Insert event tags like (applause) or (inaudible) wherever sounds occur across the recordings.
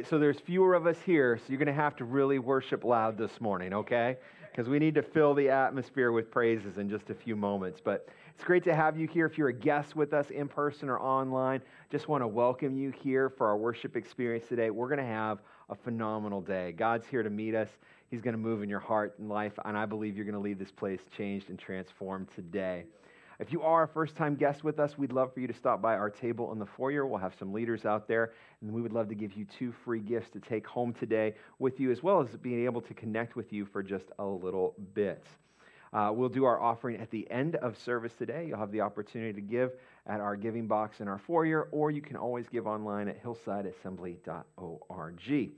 Right, so there's fewer of us here, so you're going to have to really worship loud this morning, okay? Because we need to fill the atmosphere with praises in just a few moments. But it's great to have you here. If you're a guest with us in person or online, just want to welcome you here for our worship experience today. We're going to have a phenomenal day. God's here to meet us. He's going to move in your heart and life, and I believe you're going to leave this place changed and transformed today. If you are a first time guest with us, we'd love for you to stop by our table in the foyer. We'll have some leaders out there, and we would love to give you two free gifts to take home today with you, as well as being able to connect with you for just a little bit. Uh, we'll do our offering at the end of service today. You'll have the opportunity to give at our giving box in our foyer, or you can always give online at hillsideassembly.org.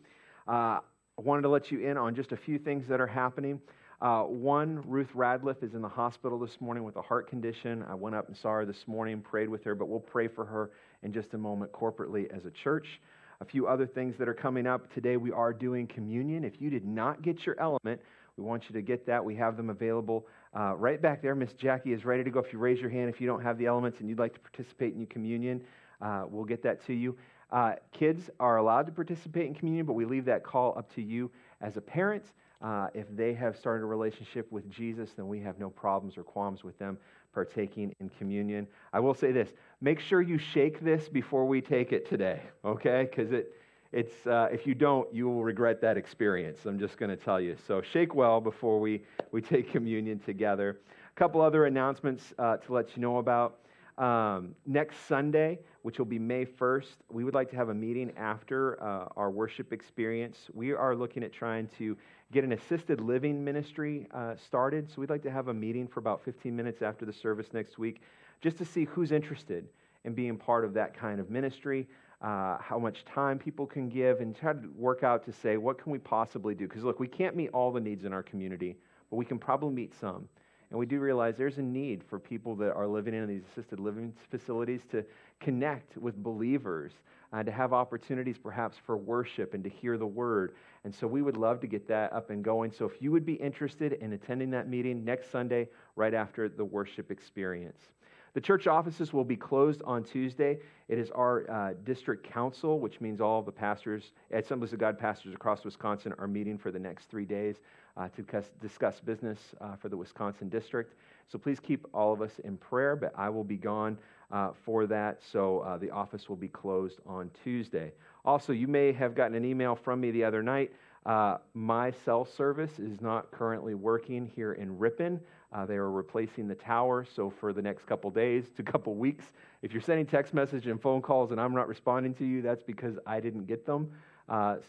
Uh, I wanted to let you in on just a few things that are happening. Uh, one, Ruth Radliff is in the hospital this morning with a heart condition. I went up and saw her this morning, prayed with her, but we'll pray for her in just a moment corporately as a church. A few other things that are coming up. Today we are doing communion. If you did not get your element, we want you to get that. We have them available uh, right back there. Miss Jackie is ready to go. If you raise your hand, if you don't have the elements and you'd like to participate in your communion, uh, we'll get that to you. Uh, kids are allowed to participate in communion, but we leave that call up to you as a parent. Uh, if they have started a relationship with Jesus, then we have no problems or qualms with them partaking in communion. I will say this make sure you shake this before we take it today, okay? Because it, it's, uh, if you don't, you will regret that experience. I'm just going to tell you. So shake well before we, we take communion together. A couple other announcements uh, to let you know about. Um, next Sunday, which will be May 1st, we would like to have a meeting after uh, our worship experience. We are looking at trying to get an assisted living ministry uh, started. So we'd like to have a meeting for about 15 minutes after the service next week just to see who's interested in being part of that kind of ministry, uh, how much time people can give, and try to work out to say, what can we possibly do? Because look, we can't meet all the needs in our community, but we can probably meet some. And we do realize there's a need for people that are living in these assisted living facilities to connect with believers, uh, to have opportunities perhaps for worship and to hear the word. And so we would love to get that up and going. So if you would be interested in attending that meeting next Sunday, right after the worship experience. The church offices will be closed on Tuesday. It is our uh, district council, which means all the pastors, Assemblies of God pastors across Wisconsin, are meeting for the next three days uh, to discuss business uh, for the Wisconsin district. So please keep all of us in prayer, but I will be gone uh, for that, so uh, the office will be closed on Tuesday. Also, you may have gotten an email from me the other night. Uh, my cell service is not currently working here in Ripon. Uh, they are replacing the tower, so for the next couple days to (laughs) couple weeks, if you're sending text message and phone calls and I'm not responding to you, that's because I didn't get them.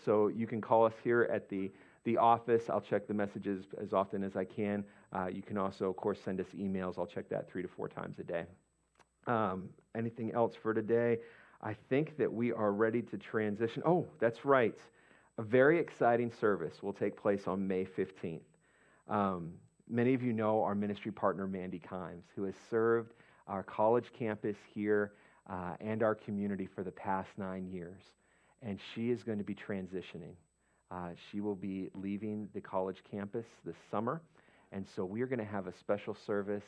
so you can call us here at the the office. I'll check the messages as often as I can. Uh, you can also, of course, send us emails. I'll check that three to four times a day. Um, anything else for today? I think that we are ready to transition. Oh, that's right. A very exciting service will take place on May 15th. Um, many of you know our ministry partner, Mandy Kimes, who has served our college campus here uh, and our community for the past nine years. And she is going to be transitioning. Uh, she will be leaving the college campus this summer. And so we are going to have a special service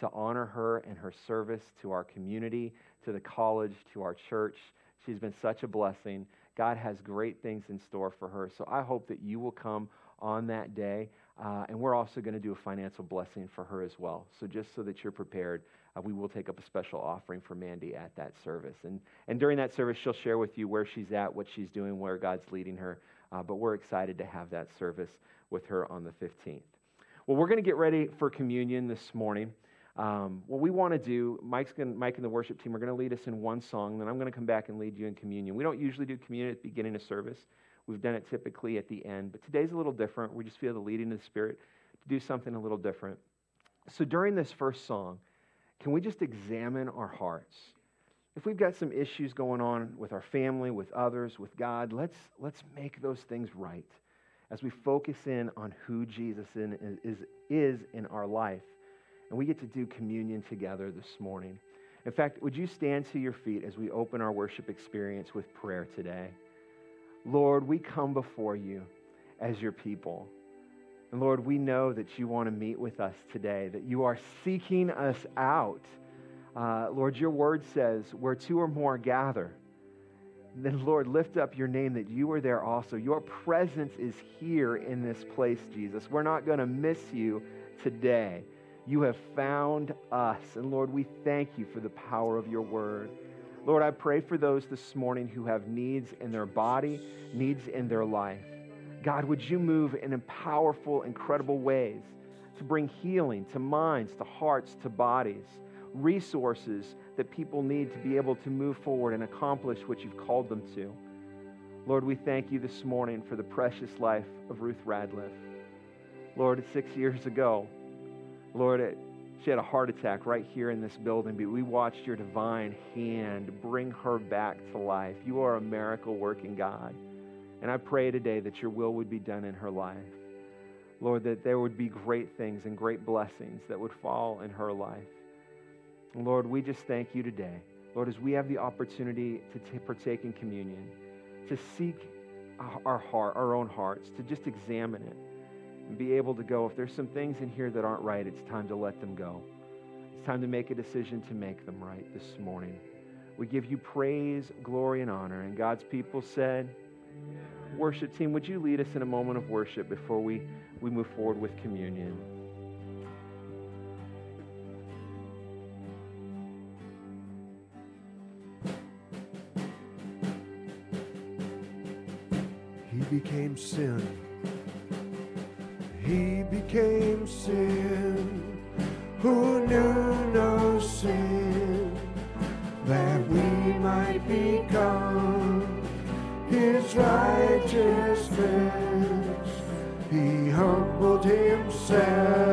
to honor her and her service to our community, to the college, to our church. She's been such a blessing. God has great things in store for her. So I hope that you will come on that day. Uh, and we're also going to do a financial blessing for her as well. So just so that you're prepared, uh, we will take up a special offering for Mandy at that service. And, and during that service, she'll share with you where she's at, what she's doing, where God's leading her. Uh, but we're excited to have that service with her on the 15th. Well, we're going to get ready for communion this morning. Um, what we want to do, Mike's gonna, Mike and the worship team are going to lead us in one song, then I'm going to come back and lead you in communion. We don't usually do communion at the beginning of service. We've done it typically at the end, but today's a little different. We just feel the leading of the Spirit to do something a little different. So during this first song, can we just examine our hearts? If we've got some issues going on with our family, with others, with God, let's, let's make those things right as we focus in on who Jesus in, is, is in our life. And we get to do communion together this morning. In fact, would you stand to your feet as we open our worship experience with prayer today? Lord, we come before you as your people. And Lord, we know that you want to meet with us today, that you are seeking us out. Uh, Lord, your word says, where two or more gather, then Lord, lift up your name that you are there also. Your presence is here in this place, Jesus. We're not going to miss you today. You have found us. And Lord, we thank you for the power of your word. Lord, I pray for those this morning who have needs in their body, needs in their life. God, would you move in powerful, incredible ways to bring healing to minds, to hearts, to bodies, resources that people need to be able to move forward and accomplish what you've called them to. Lord, we thank you this morning for the precious life of Ruth Radliff. Lord, six years ago, Lord, she had a heart attack right here in this building, but we watched your divine hand bring her back to life. You are a miracle working God. And I pray today that your will would be done in her life. Lord, that there would be great things and great blessings that would fall in her life. And Lord, we just thank you today. Lord, as we have the opportunity to t- partake in communion, to seek our heart, our own hearts, to just examine it and be able to go, if there's some things in here that aren't right, it's time to let them go. It's time to make a decision to make them right this morning. We give you praise, glory, and honor. And God's people said, Worship team, would you lead us in a moment of worship before we, we move forward with communion? He became sin. Became sin. Who knew no sin that we might become his righteousness. He humbled himself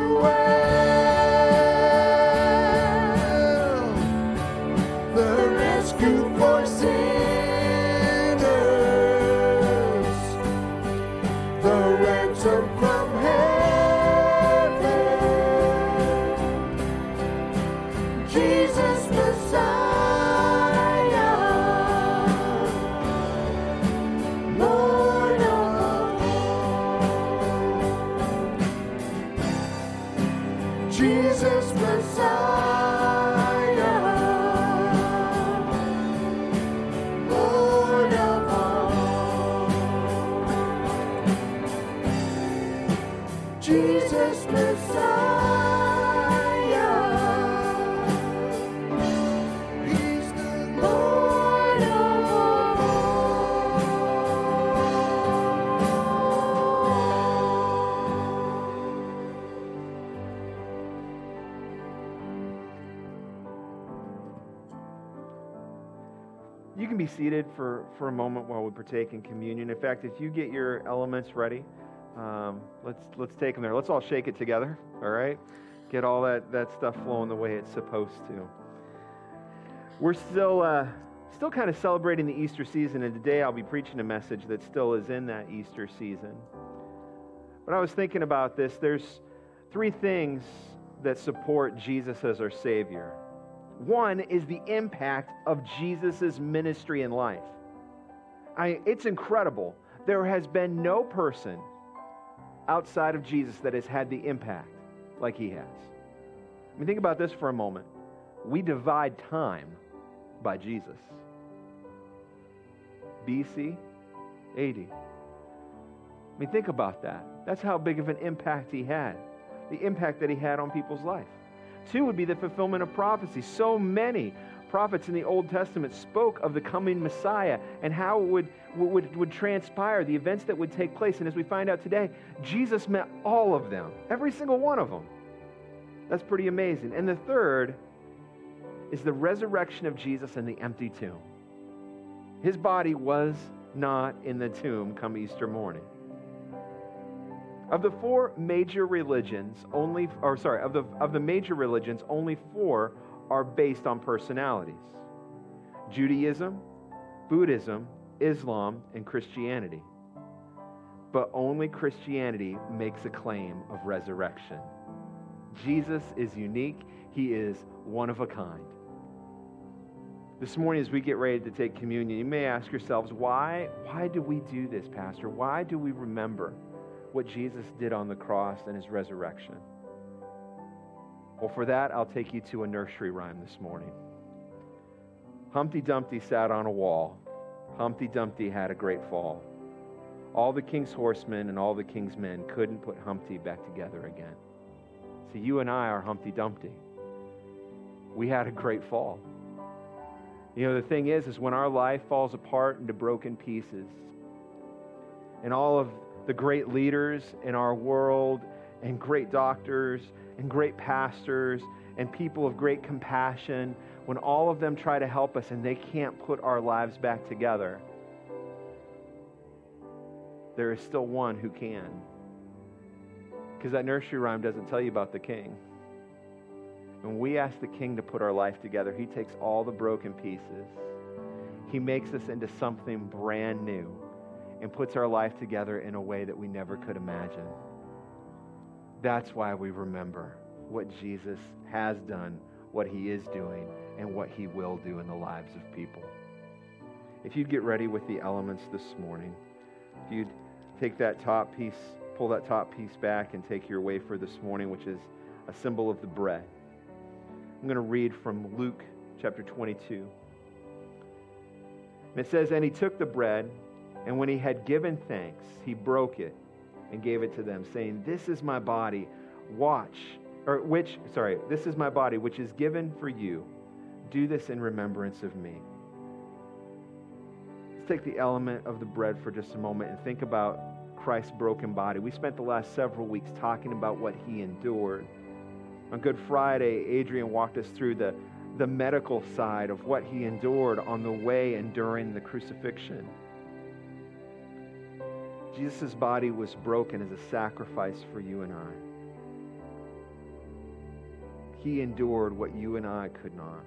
Emmanuel. For, a moment while we partake in communion. In fact, if you get your elements ready, um, let's, let's take them there. Let's all shake it together, all right? Get all that, that stuff flowing the way it's supposed to. We're still, uh, still kind of celebrating the Easter season, and today I'll be preaching a message that still is in that Easter season. But I was thinking about this. There's three things that support Jesus as our Savior. One is the impact of Jesus' ministry in life. I, it's incredible. There has been no person outside of Jesus that has had the impact like he has. I mean, think about this for a moment. We divide time by Jesus. BC, AD. I mean, think about that. That's how big of an impact he had, the impact that he had on people's life. Two would be the fulfillment of prophecy. So many prophets in the Old Testament spoke of the coming Messiah and how it would, would, would transpire, the events that would take place. And as we find out today, Jesus met all of them, every single one of them. That's pretty amazing. And the third is the resurrection of Jesus in the empty tomb. His body was not in the tomb come Easter morning. Of the four major religions, only, or sorry, of the, of the major religions, only four are based on personalities Judaism, Buddhism, Islam, and Christianity. But only Christianity makes a claim of resurrection. Jesus is unique, he is one of a kind. This morning, as we get ready to take communion, you may ask yourselves, why, why do we do this, Pastor? Why do we remember? what Jesus did on the cross and his resurrection. Well, for that, I'll take you to a nursery rhyme this morning. Humpty Dumpty sat on a wall. Humpty Dumpty had a great fall. All the king's horsemen and all the king's men couldn't put Humpty back together again. So you and I are Humpty Dumpty. We had a great fall. You know, the thing is, is when our life falls apart into broken pieces, and all of the great leaders in our world, and great doctors, and great pastors, and people of great compassion, when all of them try to help us and they can't put our lives back together, there is still one who can. Because that nursery rhyme doesn't tell you about the king. When we ask the king to put our life together, he takes all the broken pieces, he makes us into something brand new and puts our life together in a way that we never could imagine. That's why we remember what Jesus has done, what he is doing, and what he will do in the lives of people. If you'd get ready with the elements this morning, if you'd take that top piece, pull that top piece back, and take your wafer this morning, which is a symbol of the bread. I'm going to read from Luke chapter 22. And it says, And he took the bread, and when he had given thanks, he broke it and gave it to them, saying, This is my body, watch, or which, sorry, this is my body, which is given for you. Do this in remembrance of me. Let's take the element of the bread for just a moment and think about Christ's broken body. We spent the last several weeks talking about what he endured. On Good Friday, Adrian walked us through the, the medical side of what he endured on the way and during the crucifixion. Jesus' body was broken as a sacrifice for you and I. He endured what you and I could not.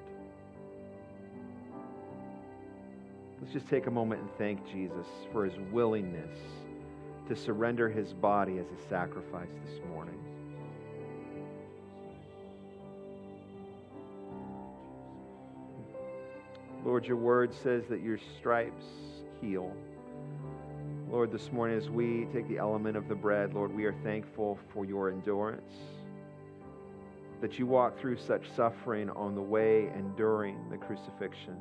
Let's just take a moment and thank Jesus for his willingness to surrender his body as a sacrifice this morning. Lord, your word says that your stripes heal. Lord, this morning as we take the element of the bread, Lord, we are thankful for your endurance, that you walked through such suffering on the way and during the crucifixion.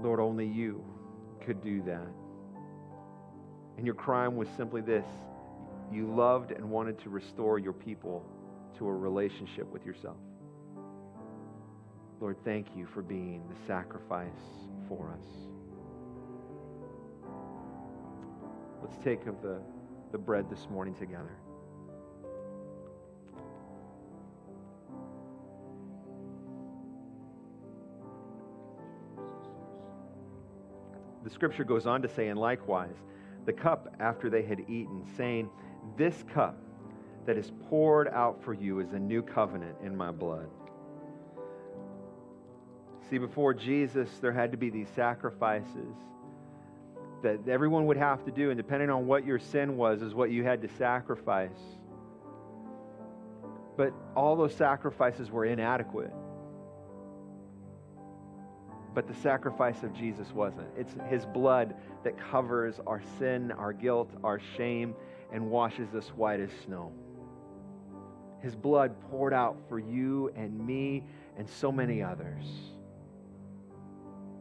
Lord, only you could do that. And your crime was simply this you loved and wanted to restore your people to a relationship with yourself. Lord, thank you for being the sacrifice for us. Let's take of the, the bread this morning together. The scripture goes on to say, and likewise, the cup after they had eaten, saying, This cup that is poured out for you is a new covenant in my blood. See, before Jesus, there had to be these sacrifices that everyone would have to do, and depending on what your sin was, is what you had to sacrifice. But all those sacrifices were inadequate. But the sacrifice of Jesus wasn't. It's his blood that covers our sin, our guilt, our shame, and washes us white as snow. His blood poured out for you and me and so many others.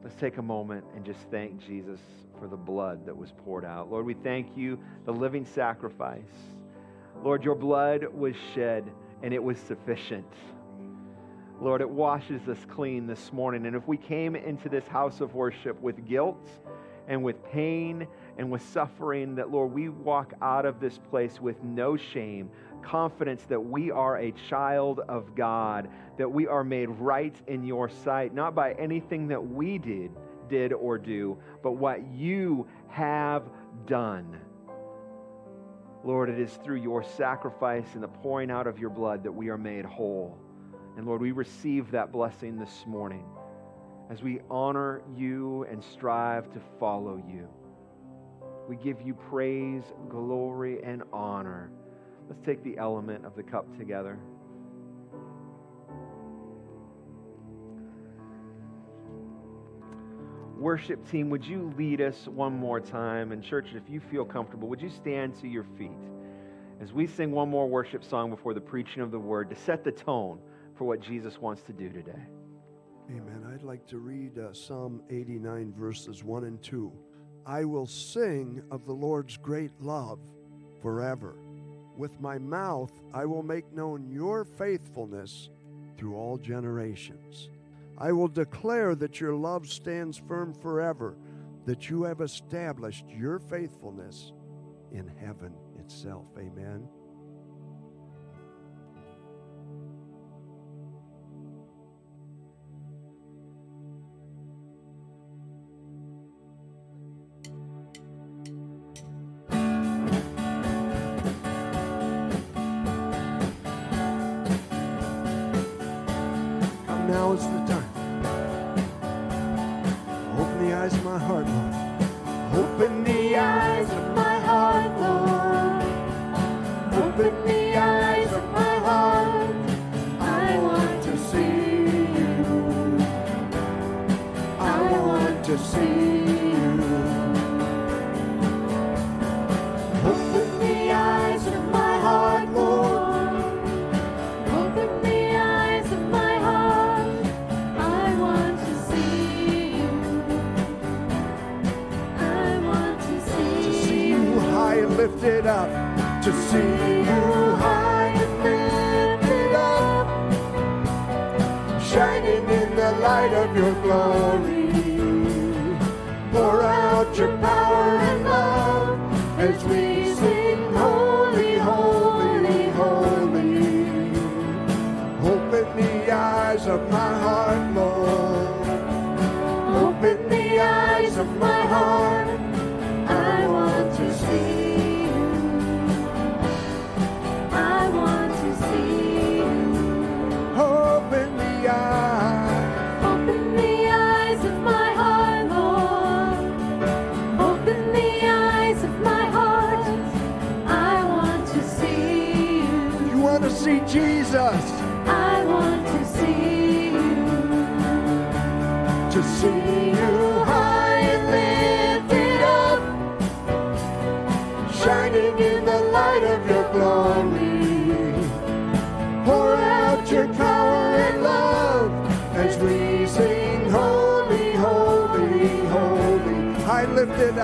Let's take a moment and just thank Jesus for the blood that was poured out. Lord, we thank you, the living sacrifice. Lord, your blood was shed and it was sufficient. Lord, it washes us clean this morning. And if we came into this house of worship with guilt and with pain and with suffering, that, Lord, we walk out of this place with no shame, confidence that we are a child of God, that we are made right in your sight, not by anything that we did, did or do, but what you have done. Lord, it is through your sacrifice and the pouring out of your blood that we are made whole. And Lord, we receive that blessing this morning as we honor you and strive to follow you. We give you praise, glory, and honor. Let's take the element of the cup together. Worship team, would you lead us one more time? And, church, if you feel comfortable, would you stand to your feet as we sing one more worship song before the preaching of the word to set the tone for what Jesus wants to do today? Amen. I'd like to read uh, Psalm 89, verses 1 and 2. I will sing of the Lord's great love forever. With my mouth, I will make known your faithfulness through all generations. I will declare that your love stands firm forever, that you have established your faithfulness in heaven itself. Amen. See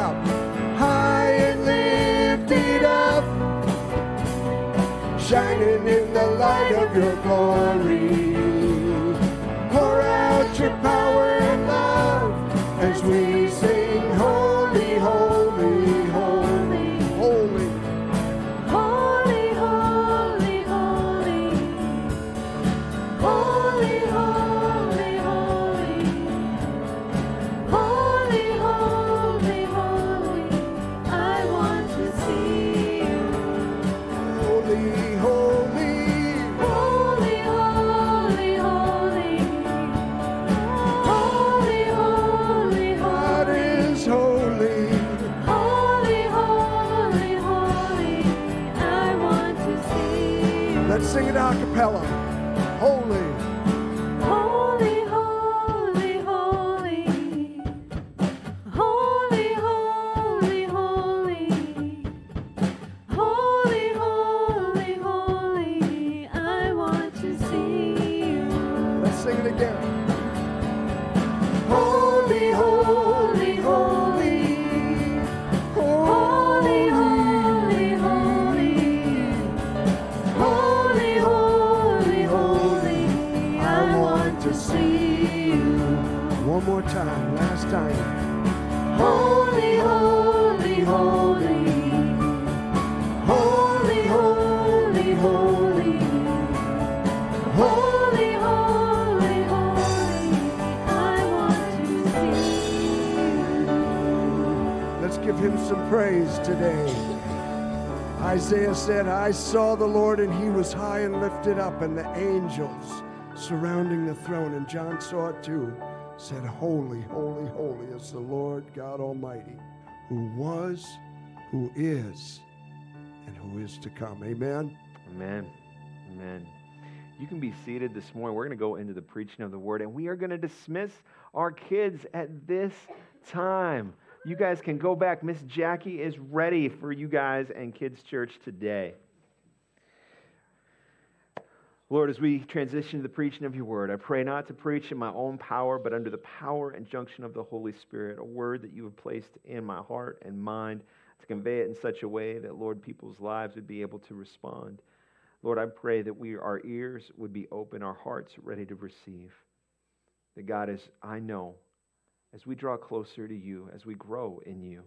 lifted high and lifted up, shining in the light of your glory. Sing I saw the Lord and he was high and lifted up, and the angels surrounding the throne. And John saw it too. Said, Holy, holy, holy is the Lord God Almighty, who was, who is, and who is to come. Amen. Amen. Amen. You can be seated this morning. We're going to go into the preaching of the word, and we are going to dismiss our kids at this time. You guys can go back. Miss Jackie is ready for you guys and kids' church today. Lord, as we transition to the preaching of your word, I pray not to preach in my own power, but under the power and unction of the Holy Spirit, a word that you have placed in my heart and mind to convey it in such a way that, Lord, people's lives would be able to respond. Lord, I pray that we, our ears would be open, our hearts ready to receive. That God, as I know, as we draw closer to you, as we grow in you,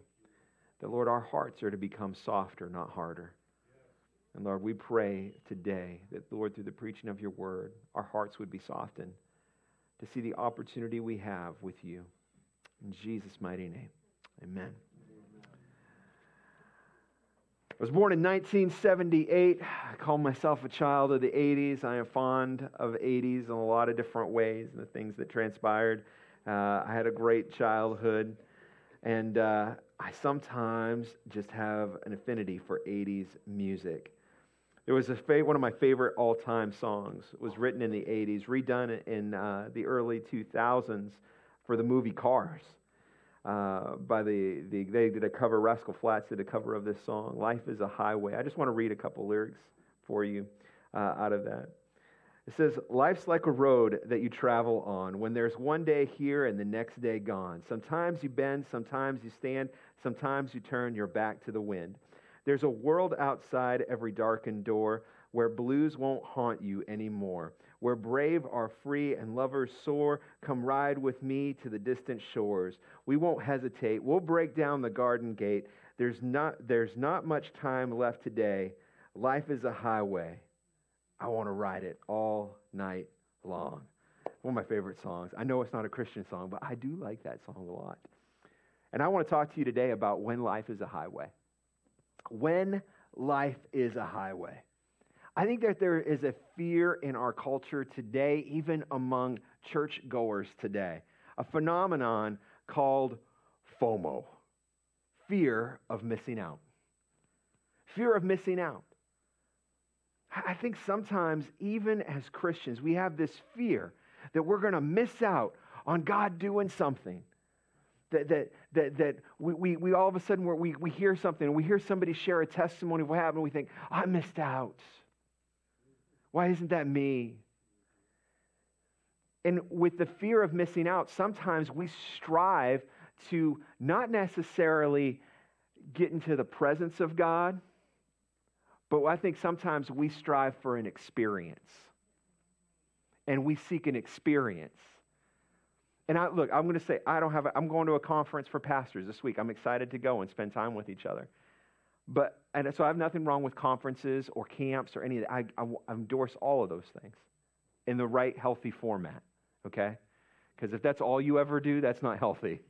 that, Lord, our hearts are to become softer, not harder. And Lord, we pray today that, Lord, through the preaching of your word, our hearts would be softened to see the opportunity we have with you. In Jesus' mighty name, amen. I was born in 1978. I call myself a child of the 80s. I am fond of 80s in a lot of different ways and the things that transpired. Uh, I had a great childhood, and uh, I sometimes just have an affinity for 80s music. There was a one of my favorite all-time songs. It was written in the 80s, redone in uh, the early 2000s for the movie Cars. Uh, by the, the they did a cover. Rascal Flatts did a cover of this song. Life is a highway. I just want to read a couple lyrics for you uh, out of that. It says, Life's like a road that you travel on when there's one day here and the next day gone. Sometimes you bend, sometimes you stand, sometimes you turn your back to the wind. There's a world outside every darkened door where blues won't haunt you anymore, where brave are free and lovers soar. Come ride with me to the distant shores. We won't hesitate. We'll break down the garden gate. There's not, there's not much time left today. Life is a highway. I want to ride it all night long. One of my favorite songs. I know it's not a Christian song, but I do like that song a lot. And I want to talk to you today about when life is a highway. When life is a highway. I think that there is a fear in our culture today, even among churchgoers today, a phenomenon called FOMO fear of missing out. Fear of missing out. I think sometimes, even as Christians, we have this fear that we're going to miss out on God doing something. That, that, that, that we, we, we all of a sudden we, we hear something, we hear somebody share a testimony of what happened, and we think, I missed out. Why isn't that me? And with the fear of missing out, sometimes we strive to not necessarily get into the presence of God, but I think sometimes we strive for an experience. And we seek an experience. And I look, I'm going to say I don't have I'm going to a conference for pastors this week. I'm excited to go and spend time with each other. But and so I have nothing wrong with conferences or camps or any of that. I, I, I endorse all of those things in the right healthy format, okay? Because if that's all you ever do, that's not healthy.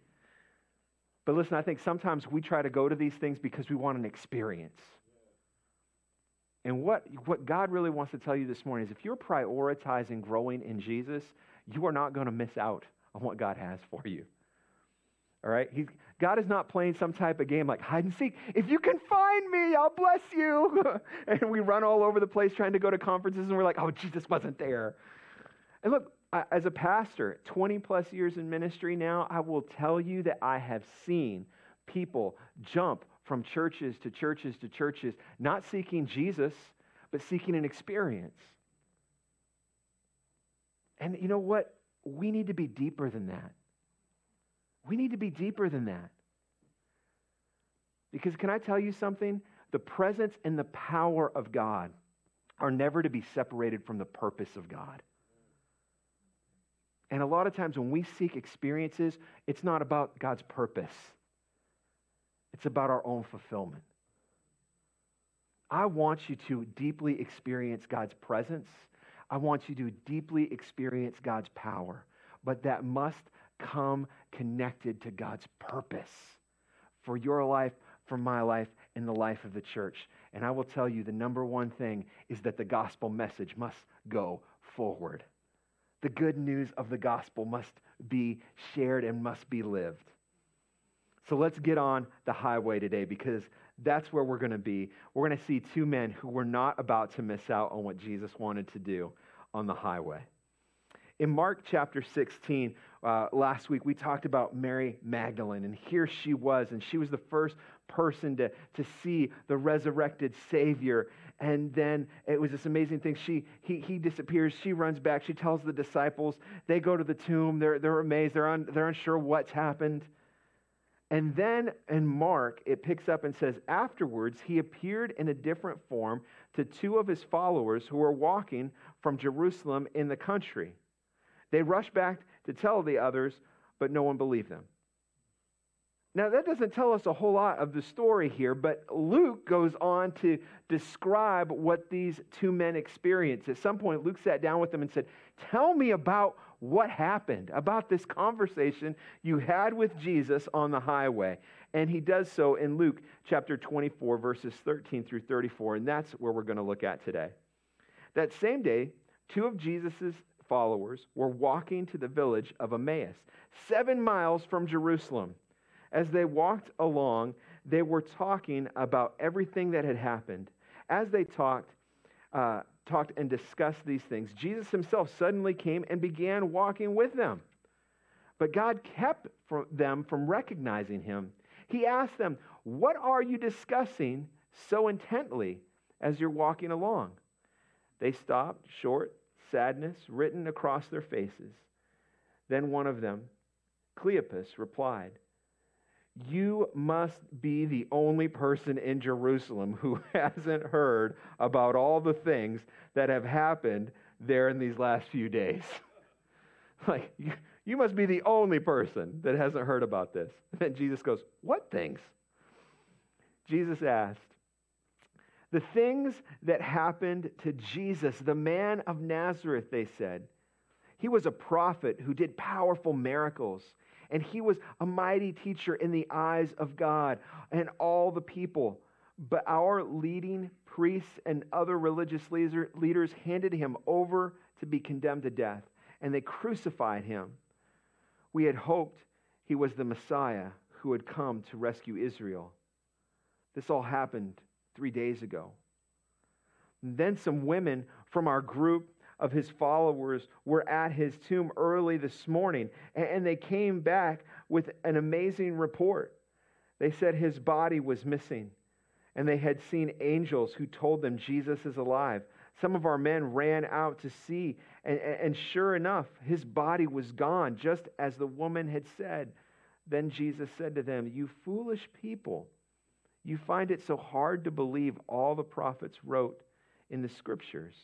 But listen, I think sometimes we try to go to these things because we want an experience. And what, what God really wants to tell you this morning is if you're prioritizing growing in Jesus, you are not going to miss out on what God has for you. All right? He's, God is not playing some type of game like hide and seek. If you can find me, I'll bless you. (laughs) and we run all over the place trying to go to conferences and we're like, oh, Jesus wasn't there. And look, as a pastor, 20 plus years in ministry now, I will tell you that I have seen people jump from churches to churches to churches, not seeking Jesus, but seeking an experience. And you know what? We need to be deeper than that. We need to be deeper than that. Because can I tell you something? The presence and the power of God are never to be separated from the purpose of God. And a lot of times when we seek experiences, it's not about God's purpose, it's about our own fulfillment. I want you to deeply experience God's presence. I want you to deeply experience God's power. But that must come connected to God's purpose for your life, for my life, and the life of the church. And I will tell you the number one thing is that the gospel message must go forward. The good news of the gospel must be shared and must be lived. So let's get on the highway today because that's where we're going to be. We're going to see two men who were not about to miss out on what Jesus wanted to do on the highway. In Mark chapter 16, uh, last week, we talked about Mary Magdalene, and here she was, and she was the first person to, to see the resurrected Savior. And then it was this amazing thing. She, he, he disappears. She runs back. She tells the disciples. They go to the tomb. They're, they're amazed. They're, un, they're unsure what's happened. And then in Mark, it picks up and says, Afterwards, he appeared in a different form to two of his followers who were walking from Jerusalem in the country. They rushed back to tell the others, but no one believed them. Now, that doesn't tell us a whole lot of the story here, but Luke goes on to describe what these two men experienced. At some point, Luke sat down with them and said, Tell me about what happened, about this conversation you had with Jesus on the highway. And he does so in Luke chapter 24, verses 13 through 34, and that's where we're going to look at today. That same day, two of Jesus' followers were walking to the village of Emmaus, seven miles from Jerusalem. As they walked along, they were talking about everything that had happened. As they talked, uh, talked and discussed these things, Jesus himself suddenly came and began walking with them. But God kept them from recognizing him. He asked them, What are you discussing so intently as you're walking along? They stopped short sadness written across their faces. Then one of them, Cleopas, replied, You must be the only person in Jerusalem who (laughs) hasn't heard about all the things that have happened there in these last few days. (laughs) like, you, you must be the only person that hasn't heard about this. And then Jesus goes, What things? Jesus asked, The things that happened to Jesus, the man of Nazareth, they said. He was a prophet who did powerful miracles, and he was a mighty teacher in the eyes of God and all the people. But our leading priests and other religious leaders handed him over to be condemned to death, and they crucified him. We had hoped he was the Messiah who had come to rescue Israel. This all happened three days ago. And then some women from our group of his followers were at his tomb early this morning, and they came back with an amazing report. They said his body was missing, and they had seen angels who told them Jesus is alive. Some of our men ran out to see, and, and sure enough, his body was gone, just as the woman had said. Then Jesus said to them, You foolish people, you find it so hard to believe all the prophets wrote in the scriptures.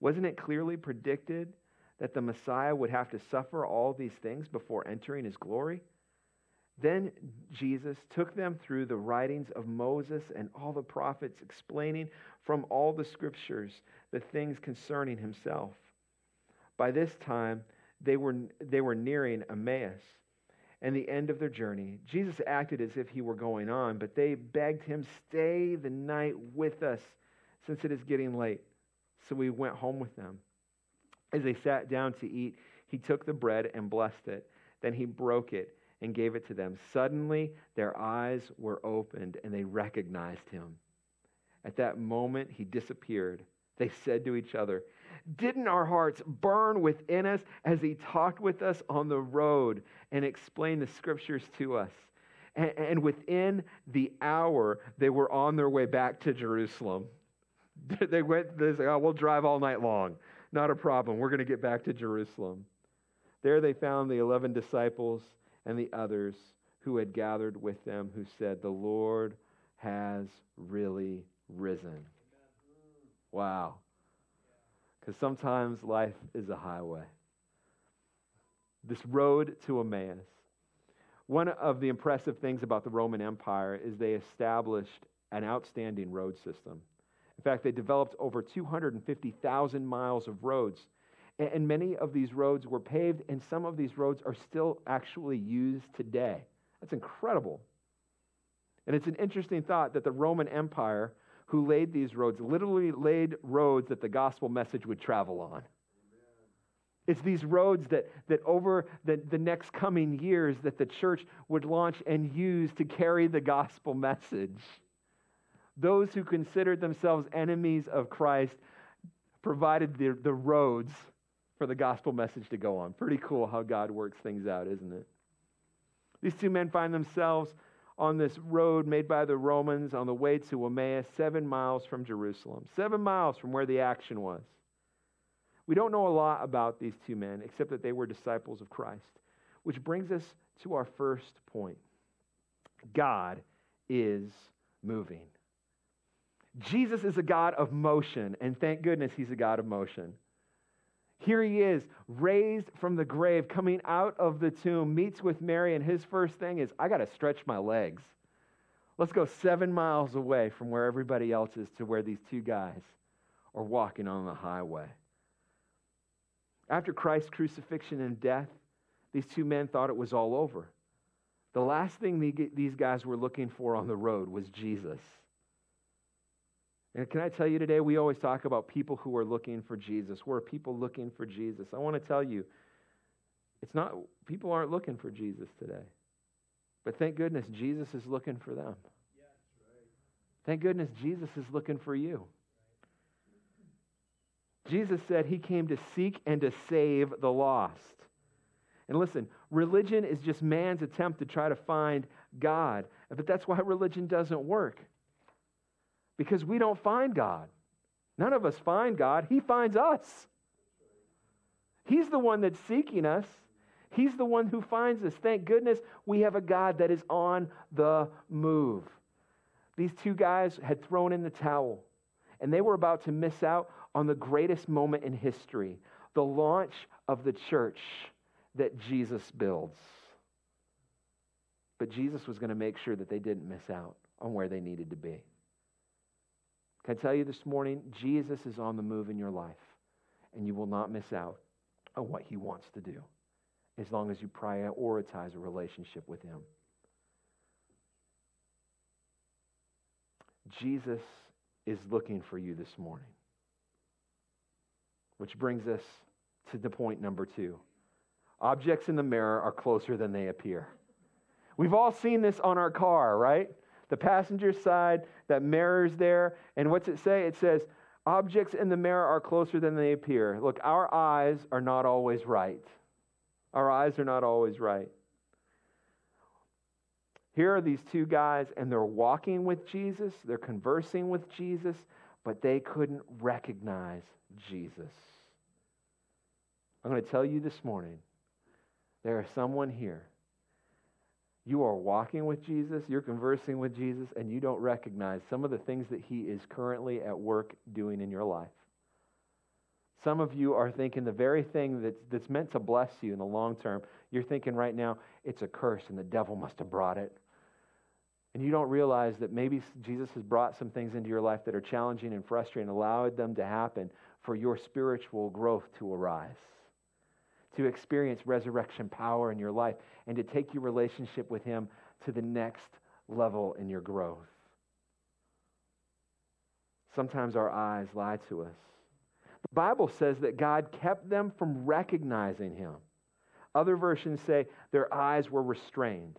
Wasn't it clearly predicted that the Messiah would have to suffer all these things before entering his glory? Then Jesus took them through the writings of Moses and all the prophets, explaining from all the scriptures the things concerning himself. By this time, they were, they were nearing Emmaus and the end of their journey. Jesus acted as if he were going on, but they begged him, Stay the night with us, since it is getting late. So we went home with them. As they sat down to eat, he took the bread and blessed it. Then he broke it and gave it to them. Suddenly, their eyes were opened and they recognized him. At that moment, he disappeared. They said to each other, Didn't our hearts burn within us as he talked with us on the road and explained the scriptures to us? And, and within the hour, they were on their way back to Jerusalem. (laughs) they went, they said, Oh, we'll drive all night long. Not a problem. We're going to get back to Jerusalem. There they found the 11 disciples and the others who had gathered with them, who said, The Lord has really risen. Wow. Because sometimes life is a highway. This road to Emmaus. One of the impressive things about the Roman Empire is they established an outstanding road system. In fact, they developed over 250,000 miles of roads. And many of these roads were paved, and some of these roads are still actually used today. That's incredible. And it's an interesting thought that the Roman Empire, who laid these roads, literally laid roads that the gospel message would travel on. It's these roads that, that over the, the next coming years that the church would launch and use to carry the gospel message. Those who considered themselves enemies of Christ provided the, the roads for the gospel message to go on. Pretty cool how God works things out, isn't it? These two men find themselves on this road made by the Romans on the way to Emmaus, seven miles from Jerusalem, seven miles from where the action was. We don't know a lot about these two men except that they were disciples of Christ, which brings us to our first point God is moving. Jesus is a God of motion, and thank goodness he's a God of motion. Here he is, raised from the grave, coming out of the tomb, meets with Mary, and his first thing is, I got to stretch my legs. Let's go seven miles away from where everybody else is to where these two guys are walking on the highway. After Christ's crucifixion and death, these two men thought it was all over. The last thing these guys were looking for on the road was Jesus. And can I tell you today, we always talk about people who are looking for Jesus. We're people looking for Jesus. I want to tell you, it's not, people aren't looking for Jesus today. But thank goodness Jesus is looking for them. Thank goodness Jesus is looking for you. Jesus said he came to seek and to save the lost. And listen, religion is just man's attempt to try to find God. But that's why religion doesn't work because we don't find God. None of us find God, He finds us. He's the one that's seeking us. He's the one who finds us. Thank goodness we have a God that is on the move. These two guys had thrown in the towel, and they were about to miss out on the greatest moment in history, the launch of the church that Jesus builds. But Jesus was going to make sure that they didn't miss out on where they needed to be. Can I tell you this morning, Jesus is on the move in your life, and you will not miss out on what he wants to do as long as you prioritize a relationship with him. Jesus is looking for you this morning. Which brings us to the point number two objects in the mirror are closer than they appear. We've all seen this on our car, right? The passenger side, that mirror's there. And what's it say? It says, objects in the mirror are closer than they appear. Look, our eyes are not always right. Our eyes are not always right. Here are these two guys, and they're walking with Jesus, they're conversing with Jesus, but they couldn't recognize Jesus. I'm going to tell you this morning there is someone here. You are walking with Jesus, you're conversing with Jesus, and you don't recognize some of the things that He is currently at work doing in your life. Some of you are thinking the very thing that's, that's meant to bless you in the long term, you're thinking right now, it's a curse and the devil must have brought it. And you don't realize that maybe Jesus has brought some things into your life that are challenging and frustrating, allowed them to happen for your spiritual growth to arise, to experience resurrection power in your life, and to take your relationship with Him to the next level in your growth. Sometimes our eyes lie to us. The Bible says that God kept them from recognizing Him. Other versions say their eyes were restrained.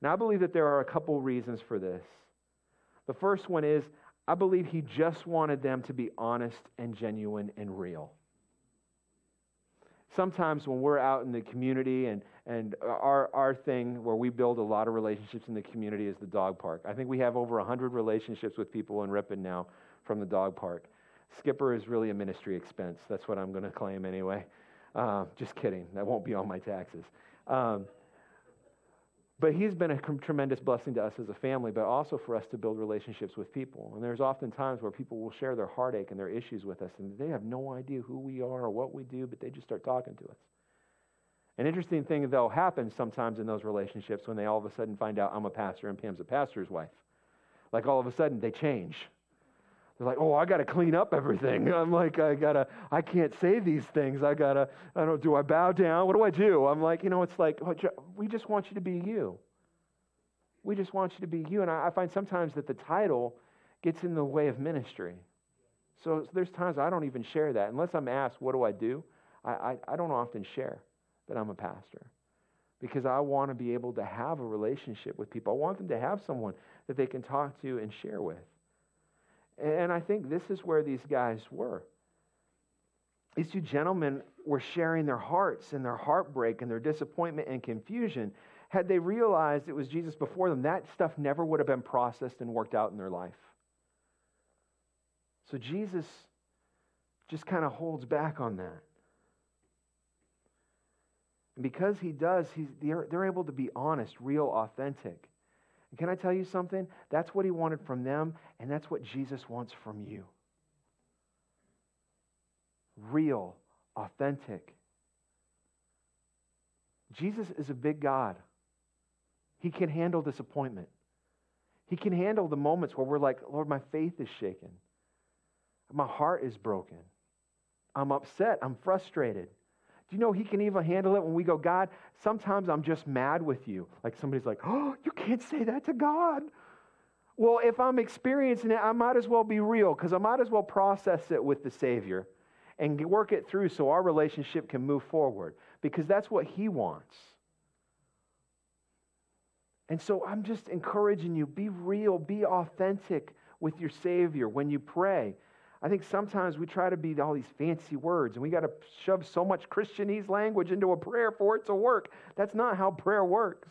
Now, I believe that there are a couple reasons for this. The first one is I believe he just wanted them to be honest and genuine and real. Sometimes when we're out in the community and, and our, our thing where we build a lot of relationships in the community is the dog park. I think we have over 100 relationships with people in Ripon now from the dog park. Skipper is really a ministry expense. That's what I'm going to claim anyway. Uh, just kidding. That won't be on my taxes. Um, but he's been a tremendous blessing to us as a family, but also for us to build relationships with people. And there's often times where people will share their heartache and their issues with us, and they have no idea who we are or what we do, but they just start talking to us. An interesting thing, though, happens sometimes in those relationships when they all of a sudden find out I'm a pastor and Pam's a pastor's wife. Like all of a sudden they change. They're like, oh, I got to clean up everything. (laughs) I'm like, I gotta, I can't say these things. I gotta, I don't. Do I bow down? What do I do? I'm like, you know, it's like we just want you to be you. We just want you to be you. And I, I find sometimes that the title gets in the way of ministry. So there's times I don't even share that unless I'm asked, what do I do? I, I, I don't often share that I'm a pastor because I want to be able to have a relationship with people. I want them to have someone that they can talk to and share with. And I think this is where these guys were. These two gentlemen were sharing their hearts and their heartbreak and their disappointment and confusion. Had they realized it was Jesus before them, that stuff never would have been processed and worked out in their life. So Jesus just kind of holds back on that. And because he does, he's, they're, they're able to be honest, real, authentic. And can I tell you something? That's what he wanted from them, and that's what Jesus wants from you. Real, authentic. Jesus is a big God. He can handle disappointment. He can handle the moments where we're like, Lord, my faith is shaken. My heart is broken. I'm upset. I'm frustrated. Do you know he can even handle it when we go, God, sometimes I'm just mad with you. Like somebody's like, oh, you can't say that to God. Well, if I'm experiencing it, I might as well be real because I might as well process it with the Savior and work it through so our relationship can move forward because that's what He wants. And so I'm just encouraging you be real, be authentic with your Savior when you pray. I think sometimes we try to be all these fancy words and we got to shove so much Christianese language into a prayer for it to work. That's not how prayer works.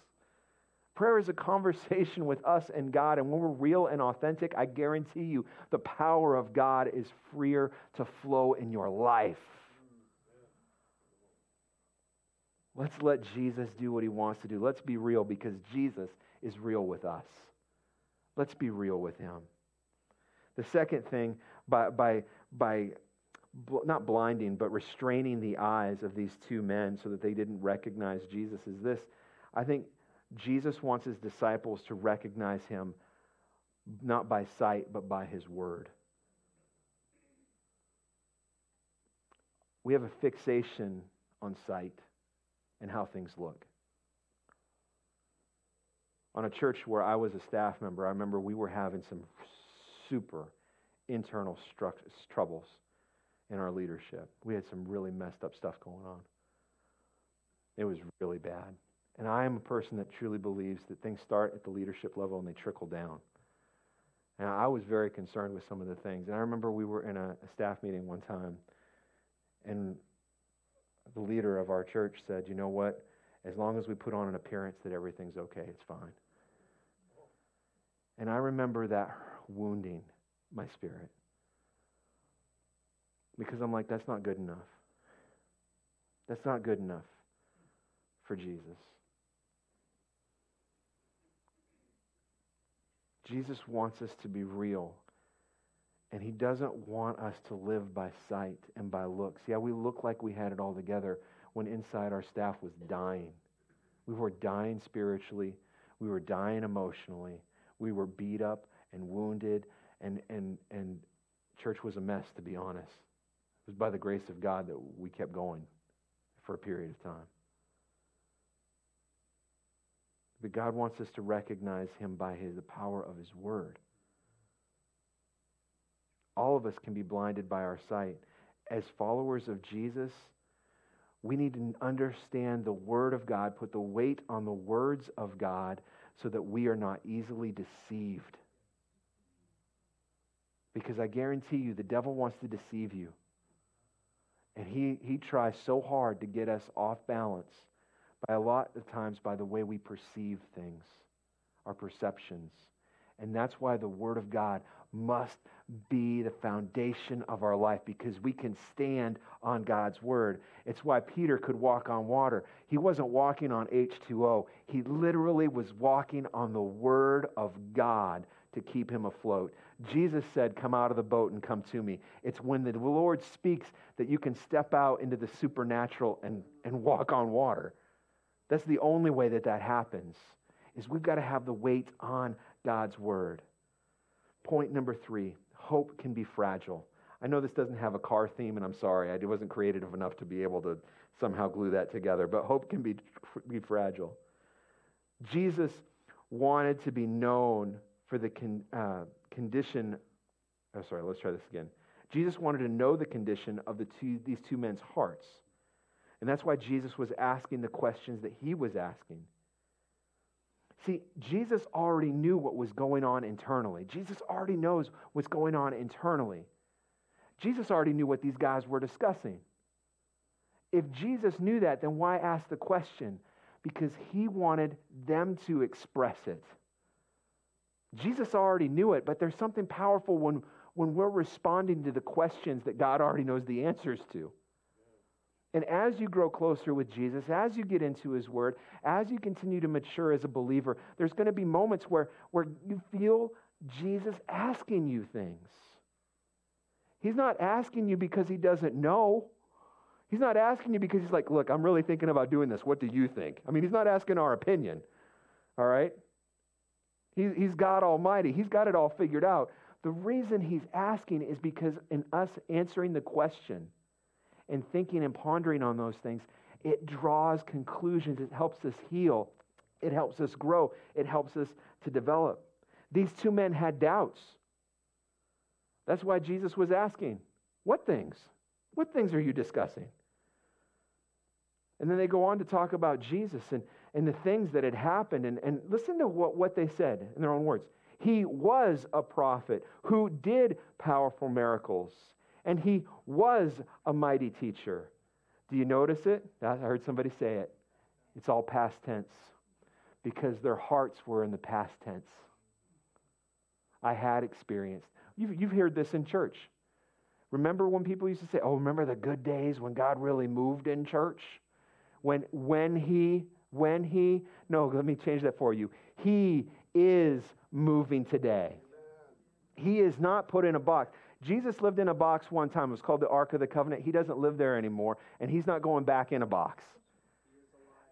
Prayer is a conversation with us and God, and when we're real and authentic, I guarantee you the power of God is freer to flow in your life. Let's let Jesus do what he wants to do. Let's be real because Jesus is real with us. Let's be real with him. The second thing by, by, by bl- not blinding, but restraining the eyes of these two men so that they didn't recognize Jesus is this. I think Jesus wants his disciples to recognize him not by sight, but by his word. We have a fixation on sight and how things look. On a church where I was a staff member, I remember we were having some super internal stru- troubles in our leadership. We had some really messed up stuff going on. It was really bad. And I am a person that truly believes that things start at the leadership level and they trickle down. And I was very concerned with some of the things. And I remember we were in a, a staff meeting one time, and the leader of our church said, You know what? As long as we put on an appearance that everything's okay, it's fine. And I remember that wounding my spirit. Because I'm like, that's not good enough. That's not good enough for Jesus. Jesus wants us to be real. And he doesn't want us to live by sight and by looks. Yeah, we look like we had it all together when inside our staff was dying. We were dying spiritually. We were dying emotionally. We were beat up and wounded. And, and, and church was a mess, to be honest. It was by the grace of God that we kept going for a period of time. But God wants us to recognize him by his, the power of his word. All of us can be blinded by our sight. As followers of Jesus, we need to understand the word of God, put the weight on the words of God so that we are not easily deceived. Because I guarantee you, the devil wants to deceive you. And he, he tries so hard to get us off balance by a lot of times by the way we perceive things, our perceptions. And that's why the Word of God must be the foundation of our life because we can stand on God's Word. It's why Peter could walk on water. He wasn't walking on H2O, he literally was walking on the Word of God to keep him afloat. Jesus said, Come out of the boat and come to me. It's when the Lord speaks that you can step out into the supernatural and, and walk on water. That's the only way that that happens. Is we've got to have the weight on God's word. Point number 3, hope can be fragile. I know this doesn't have a car theme and I'm sorry. I wasn't creative enough to be able to somehow glue that together, but hope can be be fragile. Jesus wanted to be known for the uh, condition. Oh, sorry, let's try this again. Jesus wanted to know the condition of the two, these two men's hearts. And that's why Jesus was asking the questions that he was asking. See, Jesus already knew what was going on internally. Jesus already knows what's going on internally. Jesus already knew what these guys were discussing. If Jesus knew that, then why ask the question? Because he wanted them to express it. Jesus already knew it, but there's something powerful when, when we're responding to the questions that God already knows the answers to. And as you grow closer with Jesus, as you get into his word, as you continue to mature as a believer, there's going to be moments where, where you feel Jesus asking you things. He's not asking you because he doesn't know. He's not asking you because he's like, look, I'm really thinking about doing this. What do you think? I mean, he's not asking our opinion. All right? He, he's God Almighty. He's got it all figured out. The reason he's asking is because in us answering the question, and thinking and pondering on those things, it draws conclusions. It helps us heal. It helps us grow. It helps us to develop. These two men had doubts. That's why Jesus was asking, What things? What things are you discussing? And then they go on to talk about Jesus and, and the things that had happened. And, and listen to what, what they said in their own words. He was a prophet who did powerful miracles and he was a mighty teacher. Do you notice it? I heard somebody say it. It's all past tense because their hearts were in the past tense. I had experienced. You've, you've heard this in church. Remember when people used to say, Oh, remember the good days when God really moved in church? When, when He, when He, no, let me change that for you. He is moving today. He is not put in a box. Jesus lived in a box one time. It was called the Ark of the Covenant. He doesn't live there anymore, and he's not going back in a box.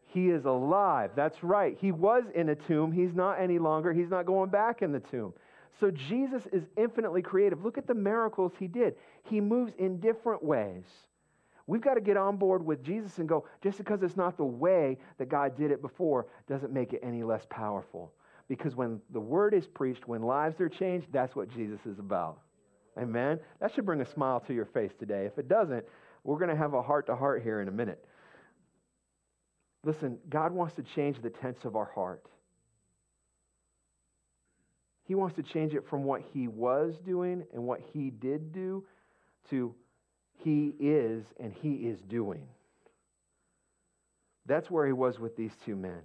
He is alive. That's right. He was in a tomb. He's not any longer. He's not going back in the tomb. So Jesus is infinitely creative. Look at the miracles he did. He moves in different ways. We've got to get on board with Jesus and go, just because it's not the way that God did it before doesn't make it any less powerful. Because when the word is preached, when lives are changed, that's what Jesus is about. Amen? That should bring a smile to your face today. If it doesn't, we're going to have a heart to heart here in a minute. Listen, God wants to change the tense of our heart. He wants to change it from what He was doing and what He did do to He is and He is doing. That's where He was with these two men.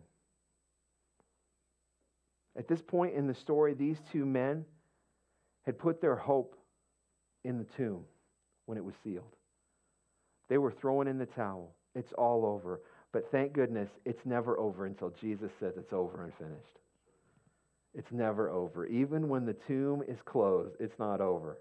At this point in the story, these two men had put their hope in the tomb when it was sealed. They were throwing in the towel. It's all over. But thank goodness it's never over until Jesus says it's over and finished. It's never over. Even when the tomb is closed, it's not over.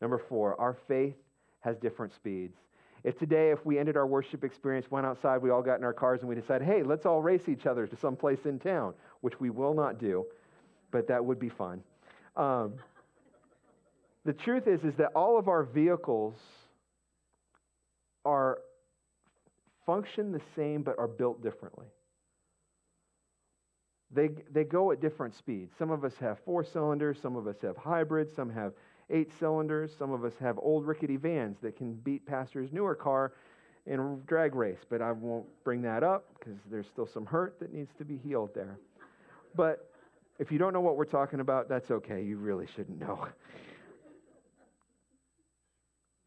Number four, our faith has different speeds. If today, if we ended our worship experience, went outside, we all got in our cars and we decided, hey, let's all race each other to some place in town, which we will not do, but that would be fun. Um, the truth is, is that all of our vehicles are function the same but are built differently. They, they go at different speeds. Some of us have four cylinders, some of us have hybrids, some have eight cylinders, some of us have old rickety vans that can beat Pastor's newer car in a drag race. But I won't bring that up because there's still some hurt that needs to be healed there. But if you don't know what we're talking about, that's okay. You really shouldn't know. (laughs)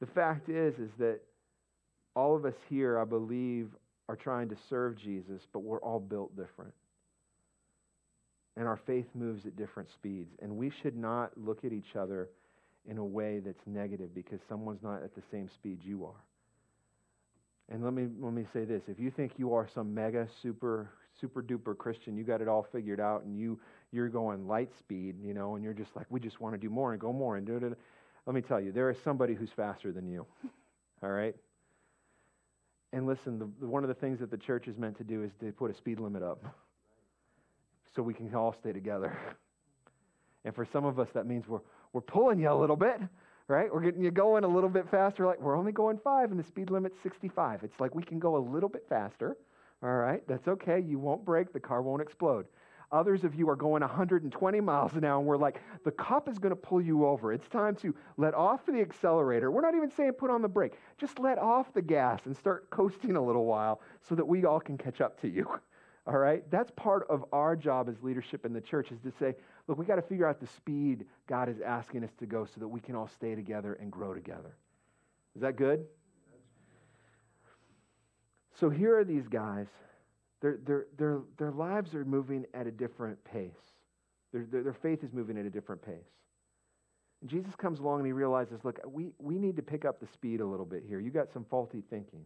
The fact is, is that all of us here, I believe, are trying to serve Jesus, but we're all built different. And our faith moves at different speeds. And we should not look at each other in a way that's negative because someone's not at the same speed you are. And let me let me say this: if you think you are some mega super super duper Christian, you got it all figured out, and you you're going light speed, you know, and you're just like, we just want to do more and go more and do it. Let me tell you, there is somebody who's faster than you. (laughs) all right. And listen, the, one of the things that the church is meant to do is to put a speed limit up so we can all stay together. (laughs) And for some of us, that means we're, we're pulling you a little bit, right? We're getting you going a little bit faster. Like, we're only going five and the speed limit's 65. It's like we can go a little bit faster, all right? That's okay. You won't break, the car won't explode. Others of you are going 120 miles an hour, and we're like, the cop is going to pull you over. It's time to let off the accelerator. We're not even saying put on the brake. Just let off the gas and start coasting a little while so that we all can catch up to you. (laughs) All right? That's part of our job as leadership in the church is to say, look, we got to figure out the speed God is asking us to go so that we can all stay together and grow together. Is that good? So here are these guys. Their, their, their, their lives are moving at a different pace. Their, their, their faith is moving at a different pace. And Jesus comes along and he realizes, look, we, we need to pick up the speed a little bit here. You got some faulty thinking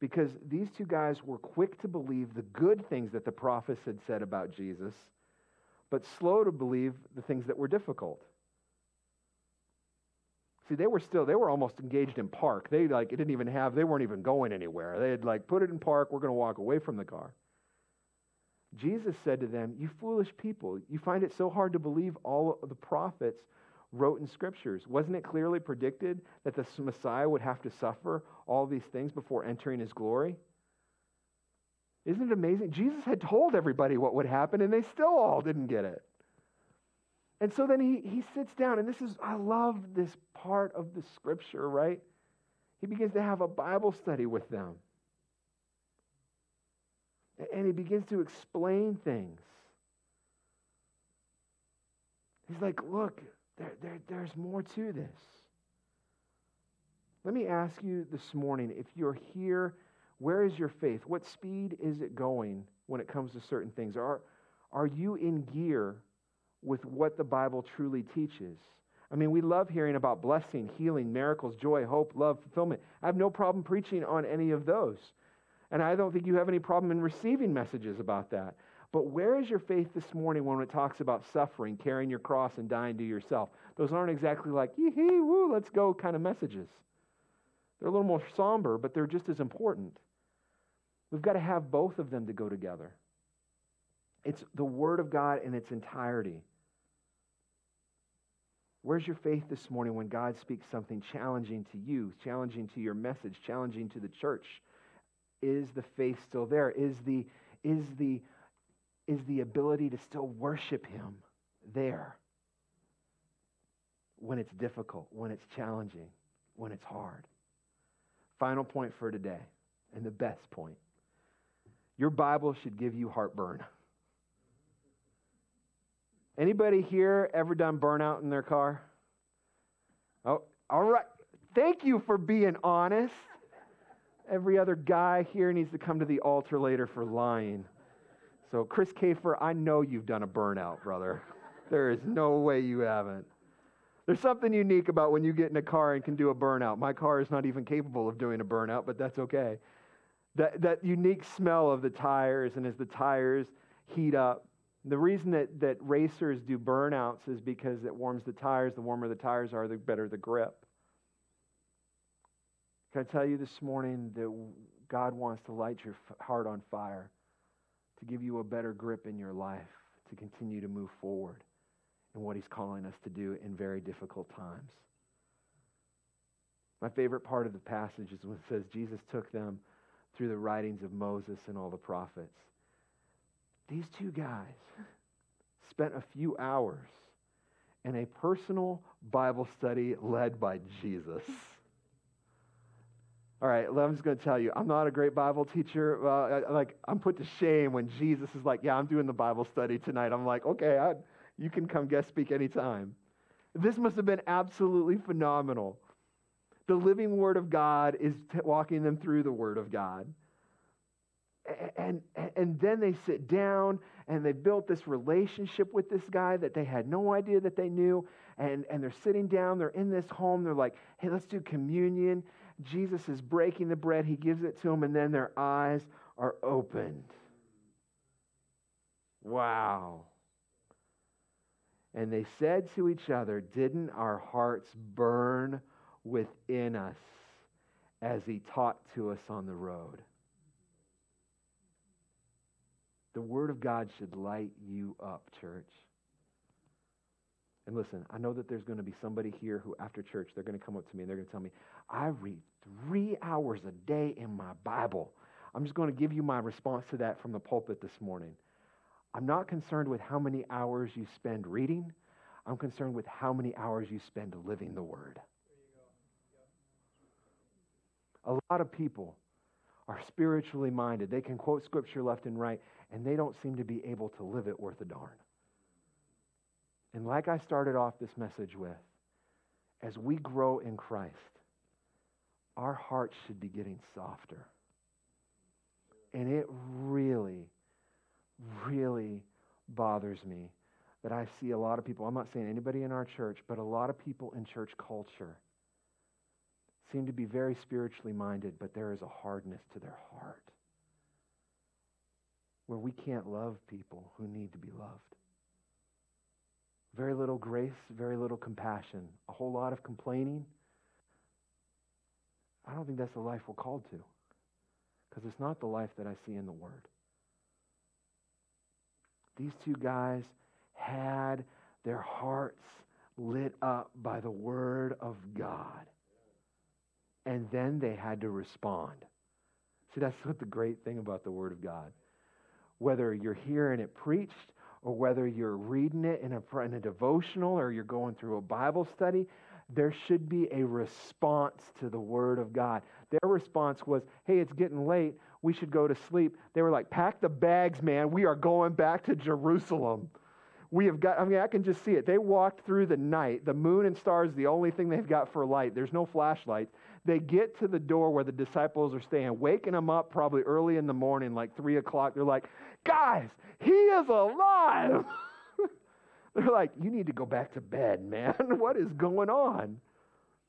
because these two guys were quick to believe the good things that the prophets had said about Jesus, but slow to believe the things that were difficult. See, they were still, they were almost engaged in park. They like, it didn't even have, they weren't even going anywhere. They had like, put it in park, we're going to walk away from the car. Jesus said to them, You foolish people, you find it so hard to believe all the prophets wrote in scriptures. Wasn't it clearly predicted that the Messiah would have to suffer all these things before entering his glory? Isn't it amazing? Jesus had told everybody what would happen, and they still all didn't get it. And so then he, he sits down, and this is, I love this part of the scripture, right? He begins to have a Bible study with them. And he begins to explain things. He's like, look, there, there, there's more to this. Let me ask you this morning if you're here, where is your faith? What speed is it going when it comes to certain things? Are, are you in gear with what the Bible truly teaches? I mean, we love hearing about blessing, healing, miracles, joy, hope, love, fulfillment. I have no problem preaching on any of those. And I don't think you have any problem in receiving messages about that. But where is your faith this morning when it talks about suffering, carrying your cross, and dying to yourself? Those aren't exactly like, yee woo, let's go kind of messages. They're a little more somber, but they're just as important. We've got to have both of them to go together. It's the Word of God in its entirety. Where's your faith this morning when God speaks something challenging to you, challenging to your message, challenging to the church? Is the faith still there? Is the, is the, is the ability to still worship Him there when it's difficult, when it's challenging, when it's hard? Final point for today, and the best point. Your Bible should give you heartburn. Anybody here ever done burnout in their car? Oh, all right. Thank you for being honest. Every other guy here needs to come to the altar later for lying. So, Chris Kafer, I know you've done a burnout, brother. There is no way you haven't. There's something unique about when you get in a car and can do a burnout. My car is not even capable of doing a burnout, but that's okay. That, that unique smell of the tires, and as the tires heat up, the reason that, that racers do burnouts is because it warms the tires. The warmer the tires are, the better the grip. Can I tell you this morning that God wants to light your heart on fire, to give you a better grip in your life, to continue to move forward in what He's calling us to do in very difficult times. My favorite part of the passage is when it says Jesus took them through the writings of Moses and all the prophets. These two guys (laughs) spent a few hours in a personal Bible study led by Jesus. All right, I'm just going to tell you, I'm not a great Bible teacher. Uh, like, I'm put to shame when Jesus is like, "Yeah, I'm doing the Bible study tonight." I'm like, "Okay, I, you can come guest speak anytime." This must have been absolutely phenomenal. The living Word of God is t- walking them through the Word of God. And, and, and then they sit down and they built this relationship with this guy that they had no idea that they knew. And, and they're sitting down, they're in this home, they're like, hey, let's do communion. Jesus is breaking the bread, he gives it to them, and then their eyes are opened. Wow. And they said to each other, Didn't our hearts burn within us as he taught to us on the road? The Word of God should light you up, church. And listen, I know that there's going to be somebody here who, after church, they're going to come up to me and they're going to tell me, I read three hours a day in my Bible. I'm just going to give you my response to that from the pulpit this morning. I'm not concerned with how many hours you spend reading, I'm concerned with how many hours you spend living the Word. A lot of people are spiritually minded. They can quote scripture left and right, and they don't seem to be able to live it worth a darn. And like I started off this message with, as we grow in Christ, our hearts should be getting softer. And it really, really bothers me that I see a lot of people, I'm not saying anybody in our church, but a lot of people in church culture seem to be very spiritually minded, but there is a hardness to their heart where we can't love people who need to be loved. Very little grace, very little compassion, a whole lot of complaining. I don't think that's the life we're called to because it's not the life that I see in the Word. These two guys had their hearts lit up by the Word of God. And then they had to respond. See, that's what the great thing about the Word of God. Whether you're hearing it preached or whether you're reading it in a, in a devotional or you're going through a Bible study, there should be a response to the Word of God. Their response was, hey, it's getting late. We should go to sleep. They were like, pack the bags, man. We are going back to Jerusalem. We have got, I mean, I can just see it. They walked through the night. The moon and stars, the only thing they've got for light. There's no flashlights. They get to the door where the disciples are staying, waking them up probably early in the morning, like 3 o'clock. They're like, guys, he is alive. (laughs) They're like, you need to go back to bed, man. (laughs) what is going on?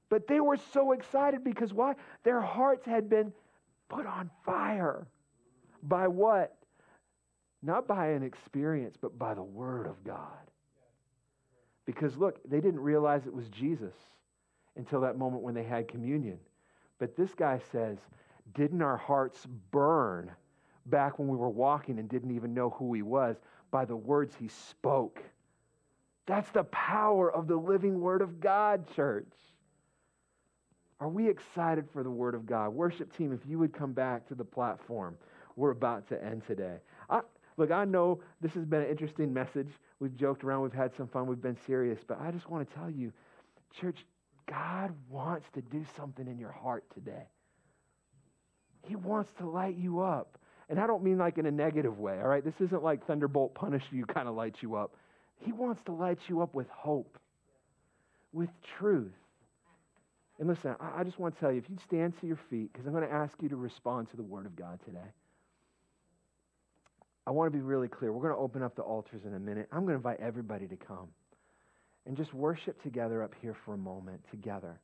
But they were so excited because why? Their hearts had been put on fire. By what? not by an experience, but by the Word of God. Because look, they didn't realize it was Jesus until that moment when they had communion. But this guy says, Didn't our hearts burn back when we were walking and didn't even know who he was by the words he spoke? That's the power of the living Word of God, church. Are we excited for the Word of God? Worship team, if you would come back to the platform, we're about to end today. I, look, I know this has been an interesting message. We've joked around, we've had some fun, we've been serious, but I just want to tell you, church, God wants to do something in your heart today. He wants to light you up. And I don't mean like in a negative way, all right? This isn't like Thunderbolt punish you kind of lights you up. He wants to light you up with hope, with truth. And listen, I, I just want to tell you if you'd stand to your feet, because I'm going to ask you to respond to the Word of God today. I want to be really clear. We're going to open up the altars in a minute. I'm going to invite everybody to come and just worship together up here for a moment together.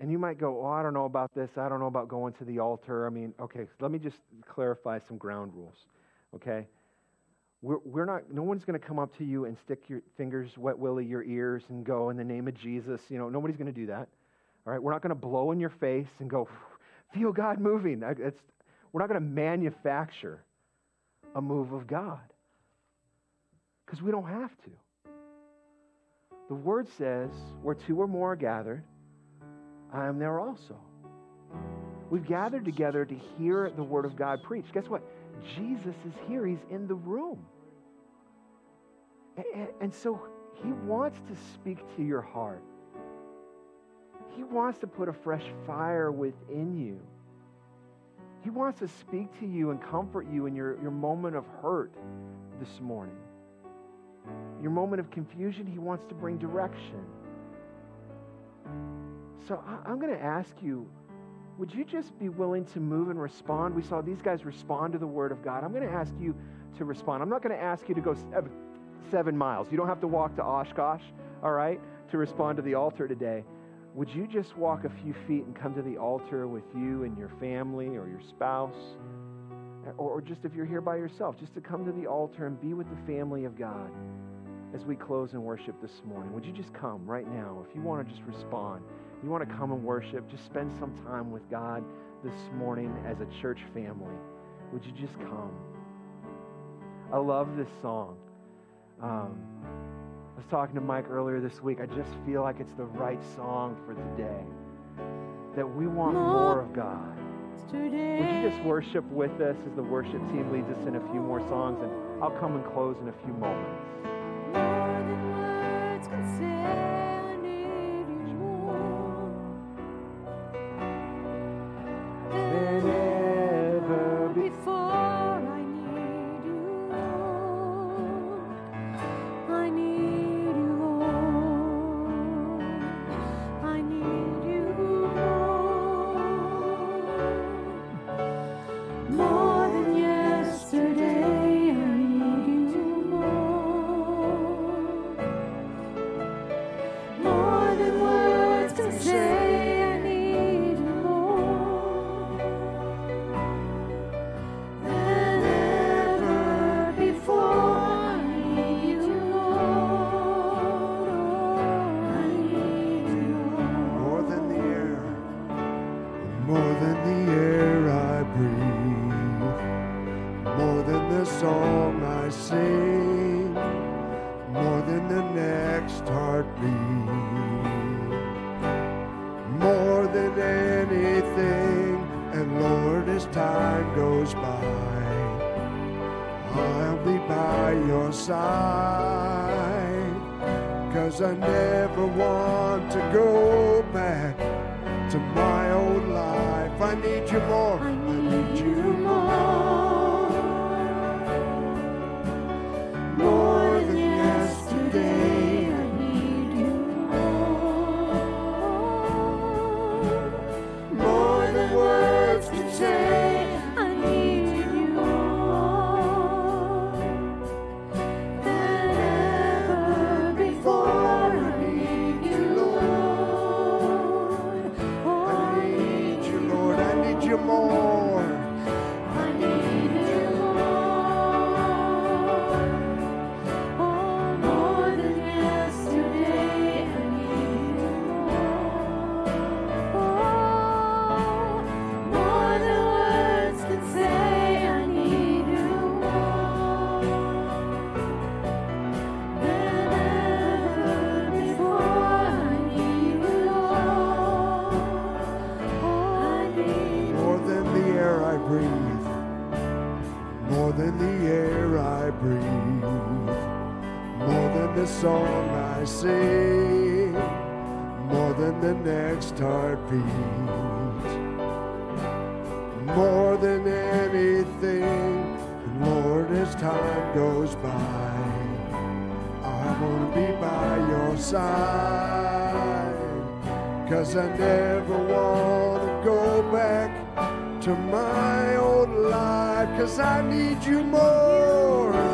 And you might go, Oh, I don't know about this. I don't know about going to the altar. I mean, okay, let me just clarify some ground rules, okay? We're, we're not, no one's going to come up to you and stick your fingers, wet willy, your ears and go, In the name of Jesus. You know, nobody's going to do that. All right? We're not going to blow in your face and go, Feel God moving. It's, we're not going to manufacture a move of God because we don't have to. The word says, where two or more are gathered, I am there also. We've gathered together to hear the word of God preached. Guess what? Jesus is here, he's in the room. And, and so he wants to speak to your heart. He wants to put a fresh fire within you. He wants to speak to you and comfort you in your, your moment of hurt this morning. Your moment of confusion, He wants to bring direction. So I, I'm going to ask you would you just be willing to move and respond? We saw these guys respond to the Word of God. I'm going to ask you to respond. I'm not going to ask you to go seven miles. You don't have to walk to Oshkosh, all right, to respond to the altar today would you just walk a few feet and come to the altar with you and your family or your spouse? Or, just if you're here by yourself, just to come to the altar and be with the family of God as we close in worship this morning. Would you just come right now? If you want to just respond, you want to come and worship, just spend some time with God this morning as a church family. Would you just come? I love this song. Um, I was talking to Mike earlier this week. I just feel like it's the right song for today. That we want more of God. Would you just worship with us as the worship team leads us in a few more songs? And I'll come and close in a few moments. breathe. More than the song I sing, more than the next heartbeat, more than anything. And Lord, as time goes by, I want to be by your side. Cause I never want to go back to my old life. Cause I need you more.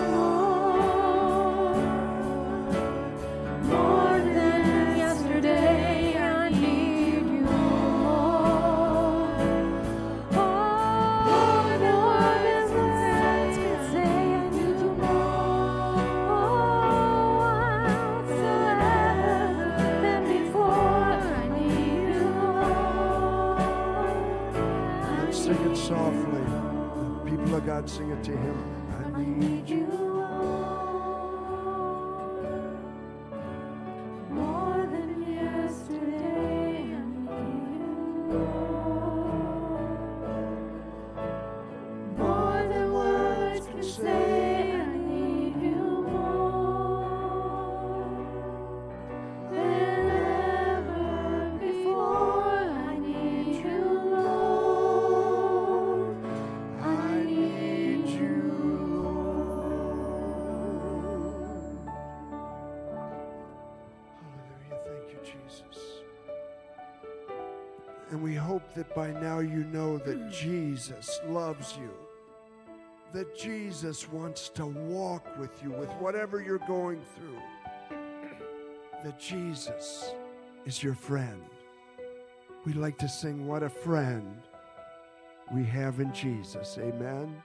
sing it to Him. now you know that hmm. Jesus loves you, that Jesus wants to walk with you with whatever you're going through, that Jesus is your friend. We like to sing, What a Friend We Have in Jesus. Amen.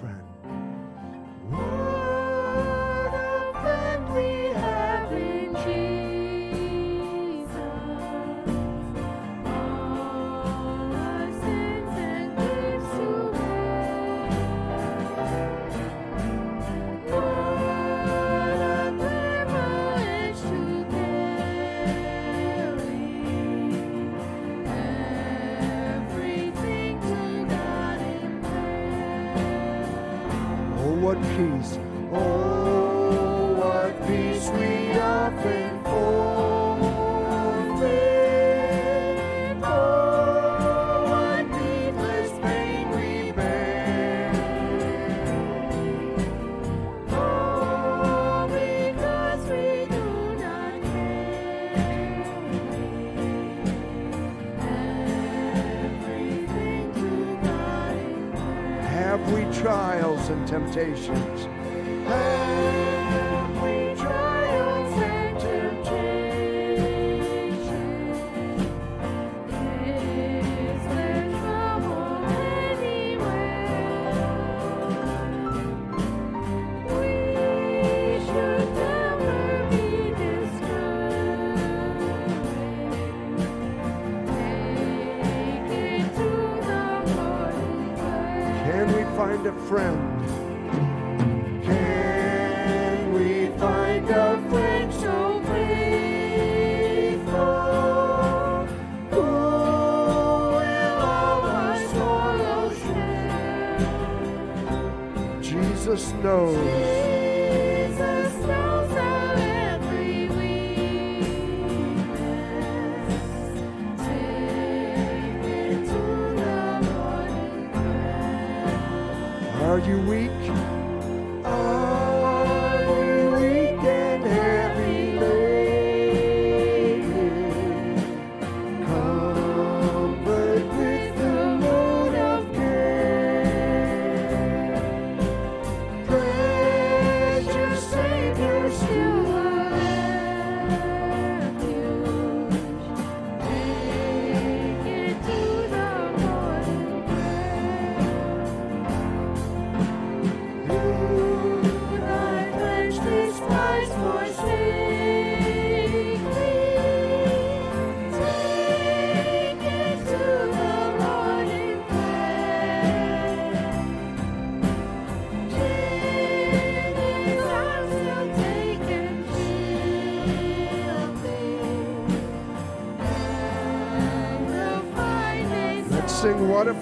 friend. invitation.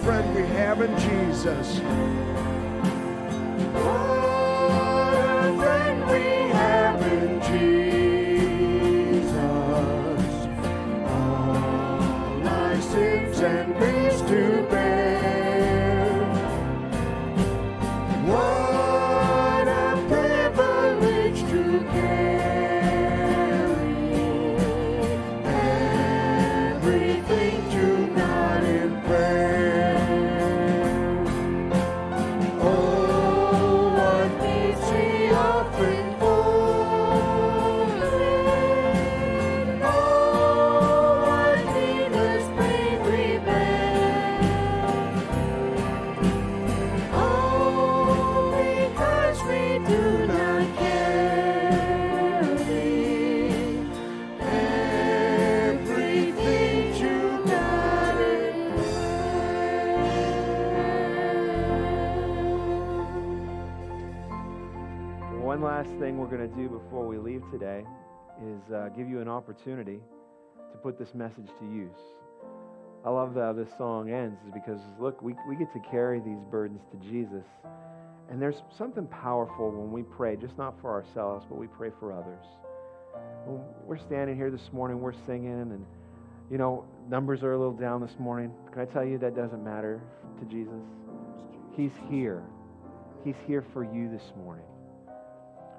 Friend we have in Jesus. Today is uh, give you an opportunity to put this message to use. I love how this song ends is because look, we, we get to carry these burdens to Jesus. And there's something powerful when we pray, just not for ourselves, but we pray for others. When we're standing here this morning, we're singing, and you know, numbers are a little down this morning. Can I tell you that doesn't matter to Jesus? He's here. He's here for you this morning.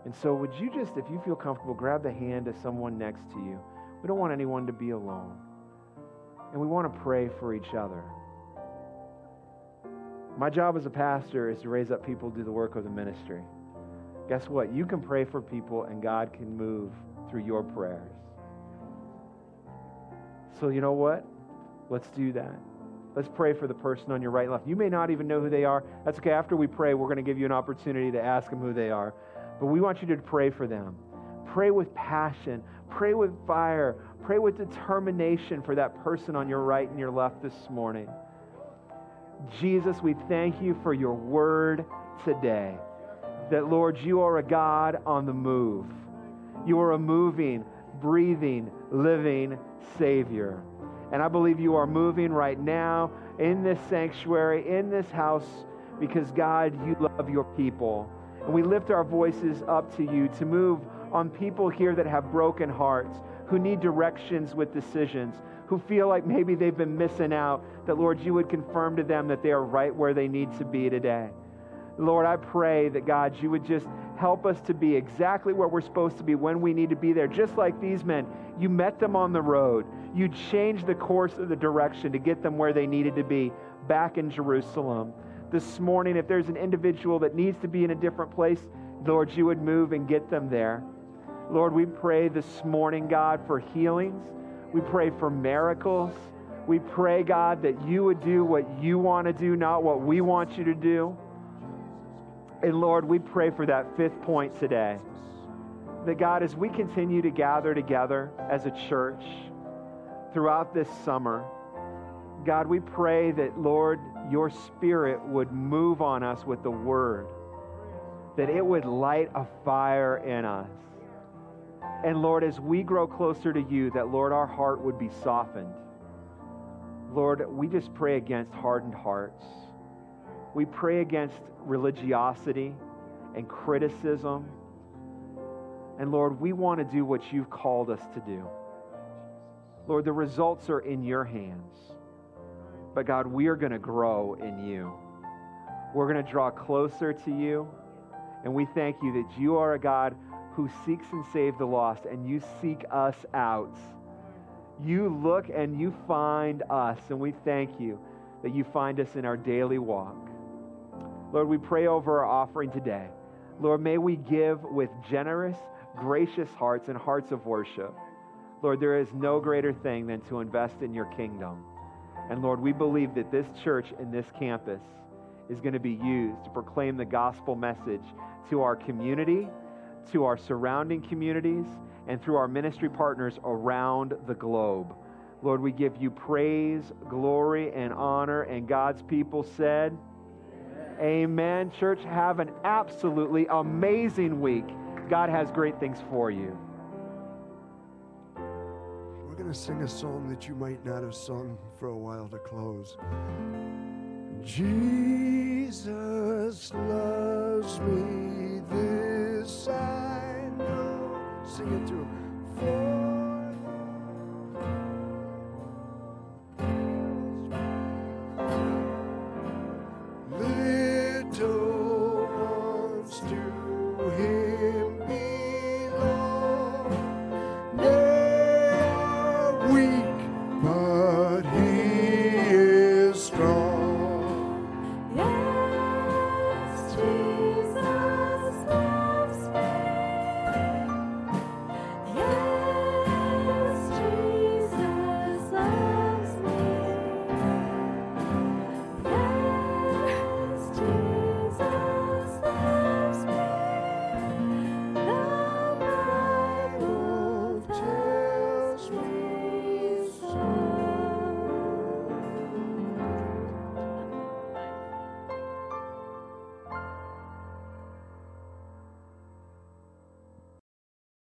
And so, would you just, if you feel comfortable, grab the hand of someone next to you? We don't want anyone to be alone. And we want to pray for each other. My job as a pastor is to raise up people to do the work of the ministry. Guess what? You can pray for people, and God can move through your prayers. So, you know what? Let's do that. Let's pray for the person on your right and left. You may not even know who they are. That's okay. After we pray, we're going to give you an opportunity to ask them who they are. But we want you to pray for them. Pray with passion. Pray with fire. Pray with determination for that person on your right and your left this morning. Jesus, we thank you for your word today. That, Lord, you are a God on the move. You are a moving, breathing, living Savior. And I believe you are moving right now in this sanctuary, in this house, because, God, you love your people. And we lift our voices up to you to move on people here that have broken hearts, who need directions with decisions, who feel like maybe they've been missing out, that, Lord, you would confirm to them that they are right where they need to be today. Lord, I pray that, God, you would just help us to be exactly where we're supposed to be when we need to be there. Just like these men, you met them on the road. You changed the course of the direction to get them where they needed to be, back in Jerusalem. This morning, if there's an individual that needs to be in a different place, Lord, you would move and get them there. Lord, we pray this morning, God, for healings. We pray for miracles. We pray, God, that you would do what you want to do, not what we want you to do. And Lord, we pray for that fifth point today. That God, as we continue to gather together as a church throughout this summer, God, we pray that, Lord, your spirit would move on us with the word, that it would light a fire in us. And Lord, as we grow closer to you, that, Lord, our heart would be softened. Lord, we just pray against hardened hearts. We pray against religiosity and criticism. And Lord, we want to do what you've called us to do. Lord, the results are in your hands. But God, we are going to grow in you. We're going to draw closer to you. And we thank you that you are a God who seeks and saves the lost, and you seek us out. You look and you find us, and we thank you that you find us in our daily walk. Lord, we pray over our offering today. Lord, may we give with generous, gracious hearts and hearts of worship. Lord, there is no greater thing than to invest in your kingdom. And Lord, we believe that this church and this campus is going to be used to proclaim the gospel message to our community, to our surrounding communities, and through our ministry partners around the globe. Lord, we give you praise, glory, and honor. And God's people said, Amen. Church, have an absolutely amazing week. God has great things for you. Going to sing a song that you might not have sung for a while to close. Jesus loves me, this I know. Sing it through.